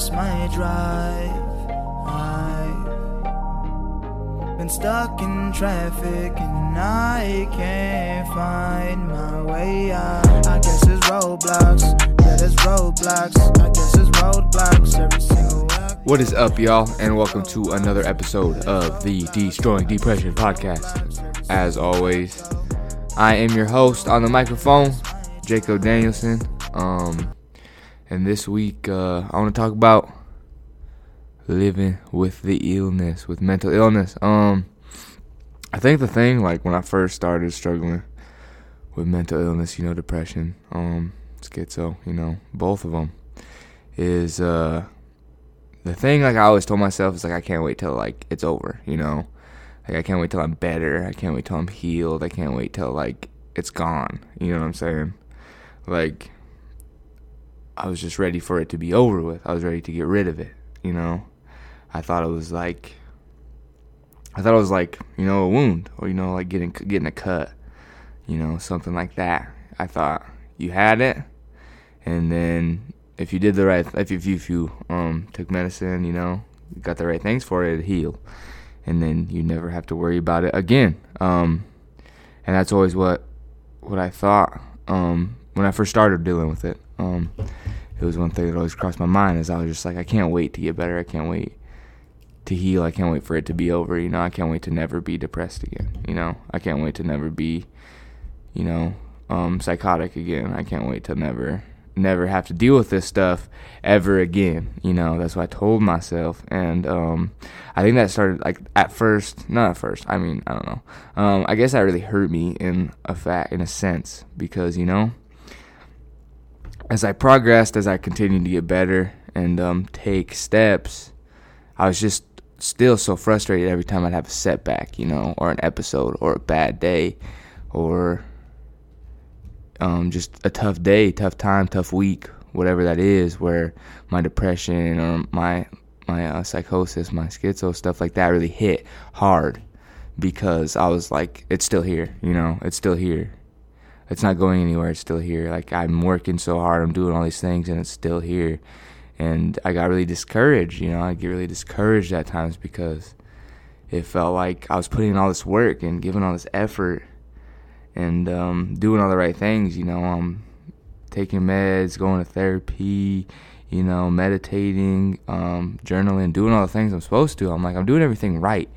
lost my drive. I've been stuck in traffic and I can't find my way out. I guess it's roadblocks. Yeah, there's roadblocks. I guess it's roadblocks every single. What is up, y'all, and welcome to another episode of the Destroying Depression podcast. As always, I am your host on the microphone, Jacob Danielson. Um, and this week, uh, I want to talk about living with the illness, with mental illness. Um, I think the thing, like when I first started struggling with mental illness, you know, depression, um, schizo, you know, both of them, is uh, the thing. Like I always told myself is like I can't wait till like it's over, you know. Like I can't wait till I'm better. I can't wait till I'm healed. I can't wait till like it's gone. You know what I'm saying? Like I was just ready for it to be over with. I was ready to get rid of it, you know. I thought it was like I thought it was like, you know, a wound or you know, like getting getting a cut, you know, something like that. I thought you had it and then if you did the right if you if you um took medicine, you know, got the right things for it, it'd heal. And then you never have to worry about it again. Um and that's always what what I thought um when I first started dealing with it. Um it was one thing that always crossed my mind is I was just like I can't wait to get better. I can't wait to heal. I can't wait for it to be over. You know, I can't wait to never be depressed again. You know, I can't wait to never be, you know, um, psychotic again. I can't wait to never, never have to deal with this stuff ever again. You know, that's what I told myself. And um, I think that started like at first, not at first. I mean, I don't know. Um, I guess that really hurt me in a fact, in a sense, because you know, as I progressed, as I continued to get better and um, take steps, I was just still so frustrated every time I'd have a setback, you know, or an episode, or a bad day, or um, just a tough day, tough time, tough week, whatever that is, where my depression or my my uh, psychosis, my schizo stuff like that really hit hard because I was like, it's still here, you know, it's still here. It's not going anywhere. It's still here. Like I'm working so hard, I'm doing all these things, and it's still here and I got really discouraged. You know, I get really discouraged at times because it felt like I was putting in all this work and giving all this effort and um, doing all the right things. You know, um, taking meds, going to therapy, you know, meditating, um, journaling, doing all the things I'm supposed to. I'm like, I'm doing everything right.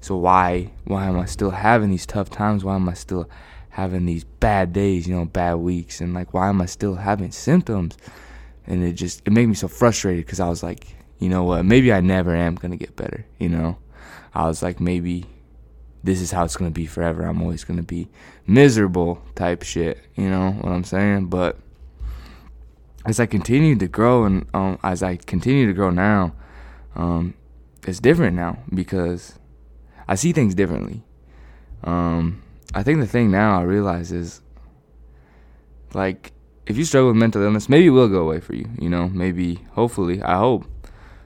So why why am I still having these tough times? Why am I still having these bad days? You know, bad weeks, and like, why am I still having symptoms? and it just it made me so frustrated because I was like, you know what, maybe I never am gonna get better. You know, I was like, maybe this is how it's gonna be forever. I'm always gonna be miserable type shit. You know what I'm saying? But as I continued to grow and um, as I continue to grow now, um, it's different now because I see things differently. Um, I think the thing now I realize is like if you struggle with mental illness, maybe it will go away for you. You know, maybe, hopefully, I hope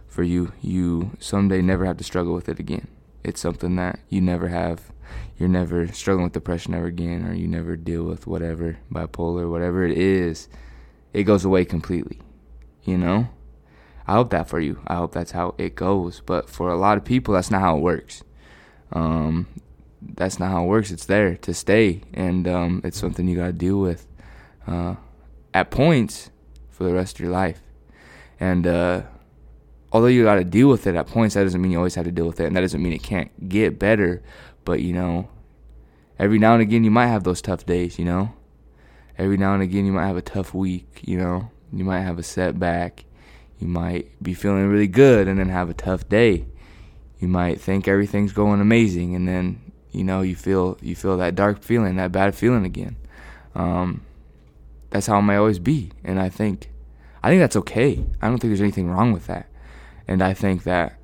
for you, you someday never have to struggle with it again. It's something that you never have. You're never struggling with depression ever again, or you never deal with whatever, bipolar, whatever it is. It goes away completely. You know? I hope that for you. I hope that's how it goes. But for a lot of people, that's not how it works. Um, that's not how it works. It's there to stay, and um, it's something you got to deal with. Uh, at points for the rest of your life. And uh, although you got to deal with it at points, that doesn't mean you always have to deal with it, and that doesn't mean it can't get better. But you know, every now and again, you might have those tough days. You know, every now and again, you might have a tough week. You know, you might have a setback. You might be feeling really good and then have a tough day. You might think everything's going amazing, and then you know you feel you feel that dark feeling, that bad feeling again. Um, that's how it may always be. And I think, I think that's okay. I don't think there's anything wrong with that. And I think that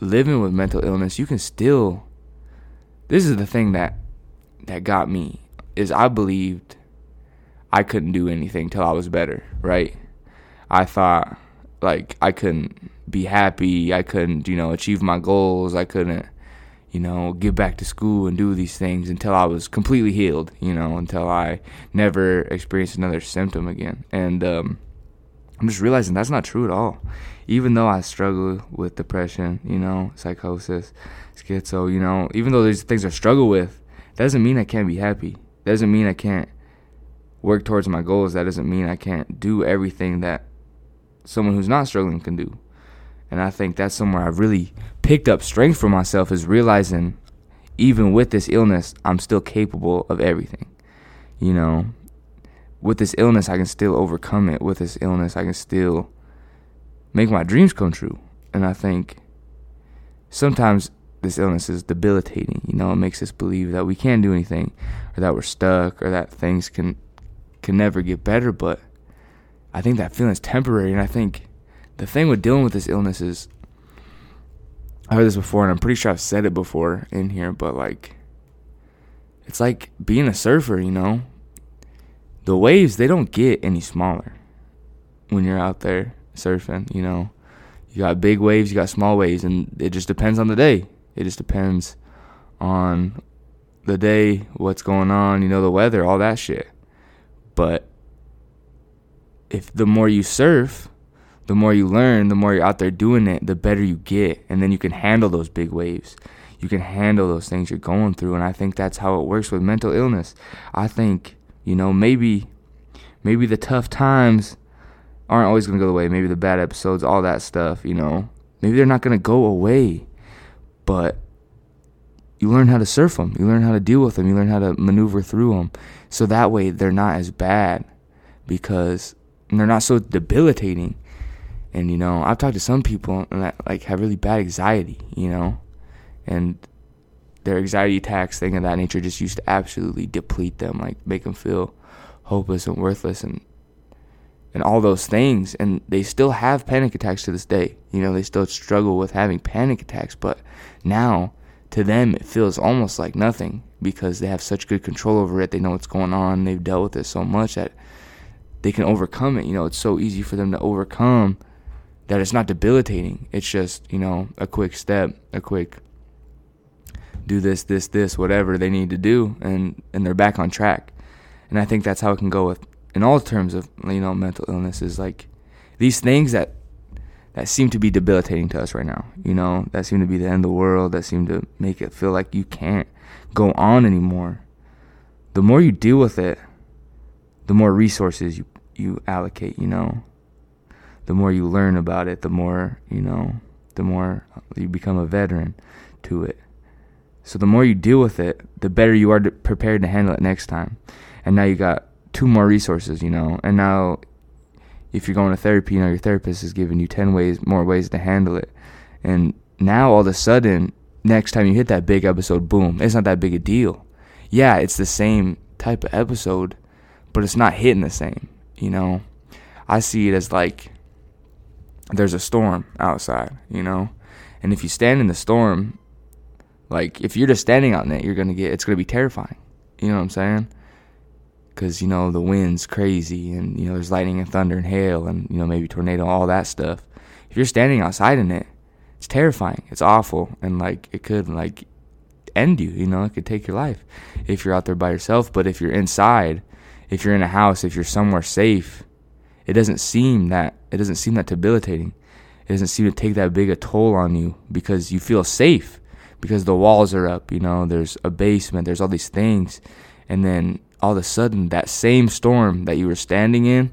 living with mental illness, you can still. This is the thing that that got me is I believed I couldn't do anything till I was better, right? I thought like I couldn't be happy, I couldn't, you know, achieve my goals, I couldn't you know, get back to school and do these things until I was completely healed, you know, until I never experienced another symptom again. And um, I'm just realizing that's not true at all. Even though I struggle with depression, you know, psychosis, schizo, you know, even though these things I struggle with, doesn't mean I can't be happy. Doesn't mean I can't work towards my goals. That doesn't mean I can't do everything that someone who's not struggling can do. And I think that's somewhere I've really picked up strength for myself is realizing even with this illness, I'm still capable of everything. You know, with this illness, I can still overcome it. With this illness, I can still make my dreams come true. And I think sometimes this illness is debilitating. You know, it makes us believe that we can't do anything, or that we're stuck, or that things can can never get better. But I think that feeling is temporary, and I think the thing with dealing with this illness is I heard this before, and I'm pretty sure I've said it before in here, but like it's like being a surfer. You know, the waves they don't get any smaller when you're out there surfing. You know, you got big waves, you got small waves, and it just depends on the day. It just depends on the day, what's going on, you know, the weather, all that shit. But if the more you surf, the more you learn, the more you're out there doing it, the better you get. And then you can handle those big waves. You can handle those things you're going through. And I think that's how it works with mental illness. I think, you know, maybe maybe the tough times aren't always to go away. Maybe the bad episodes, all that stuff, you know. Maybe they're not to go away but you learn how to surf them. You learn how to deal with them. You learn how to maneuver through them. So that way they're not as bad because they're not so debilitating. And you know, I've talked to some people that like have really bad anxiety, you know, and their anxiety attacks, thing of that nature, just used to absolutely deplete them, like make them feel hopeless and worthless, and and all those things. And they still have panic attacks to this day. You know, they still struggle with having panic attacks, but now, to them, it feels almost like nothing because they have such good control over it. They know what's going on. They've dealt with it so much that they can overcome it. You know, it's so easy for them to overcome that it's not debilitating. It's just, you know, a quick step, a quick do this, this, this, whatever they need to do, and, and they're back on track. And I think that's how it can go with, in all terms of, you know, mental illness is like these things that that seem to be debilitating to us right now. You know, that seem to be the end of the world, that seem to make it feel like you can't go on anymore. The more you deal with it, the more resources you you allocate, you know. The more you learn about it, the more, you know, the more you become a veteran to it. So the more you deal with it, the better you are to prepared to handle it next time. And now you got two more resources, you know. And now if you're going to therapy, you know, your therapist is giving you 10 ways, more ways to handle it. And now all of a sudden, next time you hit that big episode, boom, it's not that big a deal. Yeah, it's the same type of episode, but it's not hitting the same, you know? I see it as like there's a storm outside, you know? And if you stand in the storm, like if you're just standing out in it, you're going to get, it's going to be terrifying. You know what I'm saying? because you know the wind's crazy and you know there's lightning and thunder and hail and you know maybe tornado all that stuff if you're standing outside in it it's terrifying it's awful and like it could like end you you know it could take your life if you're out there by yourself but if you're inside if you're in a house if you're somewhere safe it doesn't seem that it doesn't seem that debilitating it doesn't seem to take that big a toll on you because you feel safe because the walls are up you know there's a basement there's all these things and then all of a sudden that same storm that you were standing in,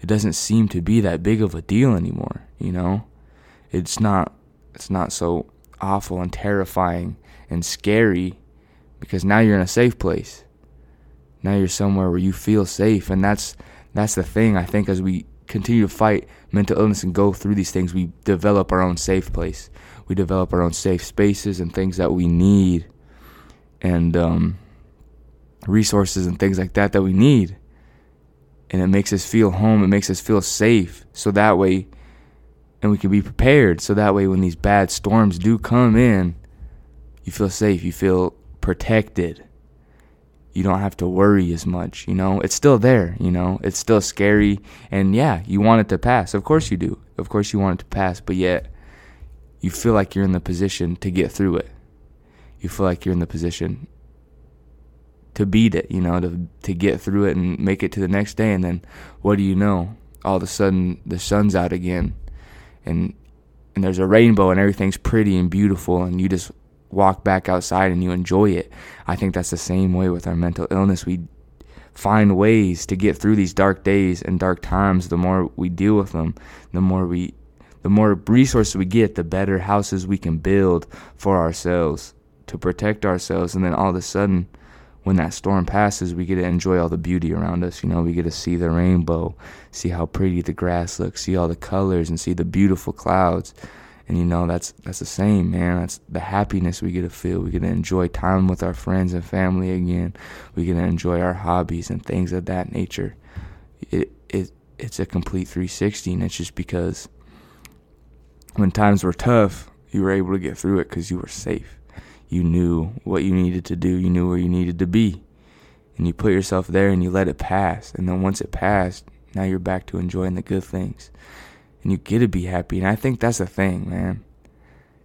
it doesn't seem to be that big of a deal anymore, you know? It's not it's not so awful and terrifying and scary because now you're in a safe place. Now you're somewhere where you feel safe and that's that's the thing I think as we continue to fight mental illness and go through these things, we develop our own safe place. We develop our own safe spaces and things that we need. And um resources and things like that that we need. And it makes us feel home, it makes us feel safe. So that way, and we can be prepared. So that way, when these bad storms do come in, you feel safe, you feel protected. You don't have to worry as much, you know? It's still there, you know? It's still scary. And yeah, you want it to pass. Of course you do. Of course you want it to pass, but yet you feel like you're in the position to get through it. You feel like you're in the position to beat it, you know, to to get through it and make it to the next day and then what do you know? all of a sudden the sun's out again and and there's a rainbow and everything's pretty and beautiful and you just walk back outside and you enjoy it. I think that's the same way with our mental illness. We find ways to get through these dark days and dark times. The more we deal with them, the more we the more resources we get, the better houses we can build for ourselves to protect ourselves and then all of a sudden when that storm passes, we get to enjoy all the beauty around us. You know, we get to see the rainbow, see how pretty the grass looks, see all the colors, and see the beautiful clouds. And you know, that's that's the same, man. That's the happiness we get to feel. We get to enjoy time with our friends and family again. We get to enjoy our hobbies and things of that nature. It it it's a complete 360, and it's just because when times were tough, you were able to get through it because you were safe you knew what you needed to do, you knew where you needed to be. And you put yourself there and you let it pass. And then once it passed, now you're back to enjoying the good things. And you get to be happy. And I think that's the thing, man.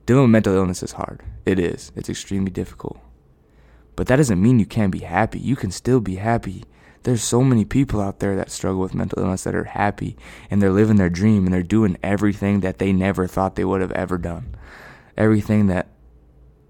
Dealing with mental illness is hard. It is. It's extremely difficult. But that doesn't mean you can't be happy. You can still be happy. There's so many people out there that struggle with mental illness that are happy and they're living their dream and they're doing everything that they never thought they would have ever done. Everything that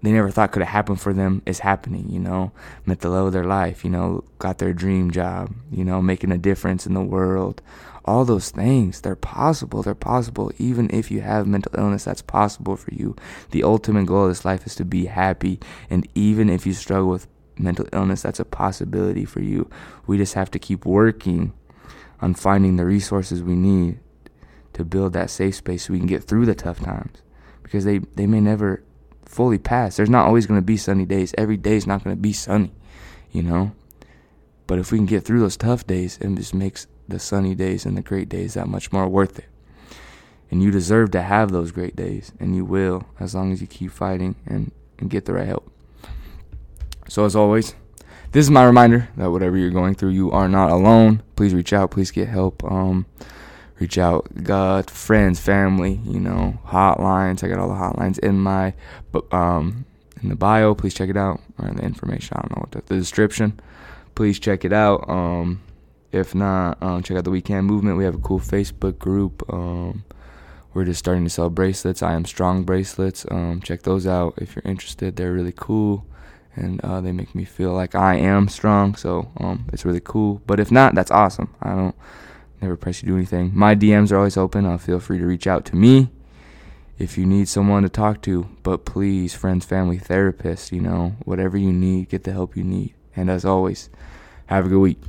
they never thought could have happened for them is happening, you know, met the love of their life, you know, got their dream job, you know, making a difference in the world. All those things, they're possible. They're possible. Even if you have mental illness, that's possible for you. The ultimate goal of this life is to be happy. And even if you struggle with mental illness, that's a possibility for you. We just have to keep working on finding the resources we need to build that safe space so we can get through the tough times because they, they may never fully pass. There's not always going to be sunny days. Every day is not going to be sunny, you know? But if we can get through those tough days, it just makes the sunny days and the great days that much more worth it. And you deserve to have those great days, and you will as long as you keep fighting and, and get the right help. So, as always, this is my reminder that whatever you're going through, you are not alone. Please reach out, please get help. Um, reach out, got friends, family, you know, hotlines. I got all the hotlines in my um in the bio. Please check it out or in the information. I don't know what the, the description. Please check it out. Um, if not, um, check out the Weekend Movement. We have a cool Facebook group. Um, we're just starting to sell bracelets. I am Strong bracelets. Um, check those out if you're interested. They're really cool, and uh, they make me feel like I am strong. So um, it's really cool. But if not, that's awesome. I don't never press you to do anything. My DMs are always open. Uh, feel free to reach out to me if you need someone to talk to. But please, friends, family, therapist, you know, whatever you need, get the help you need. And as always, have a good week.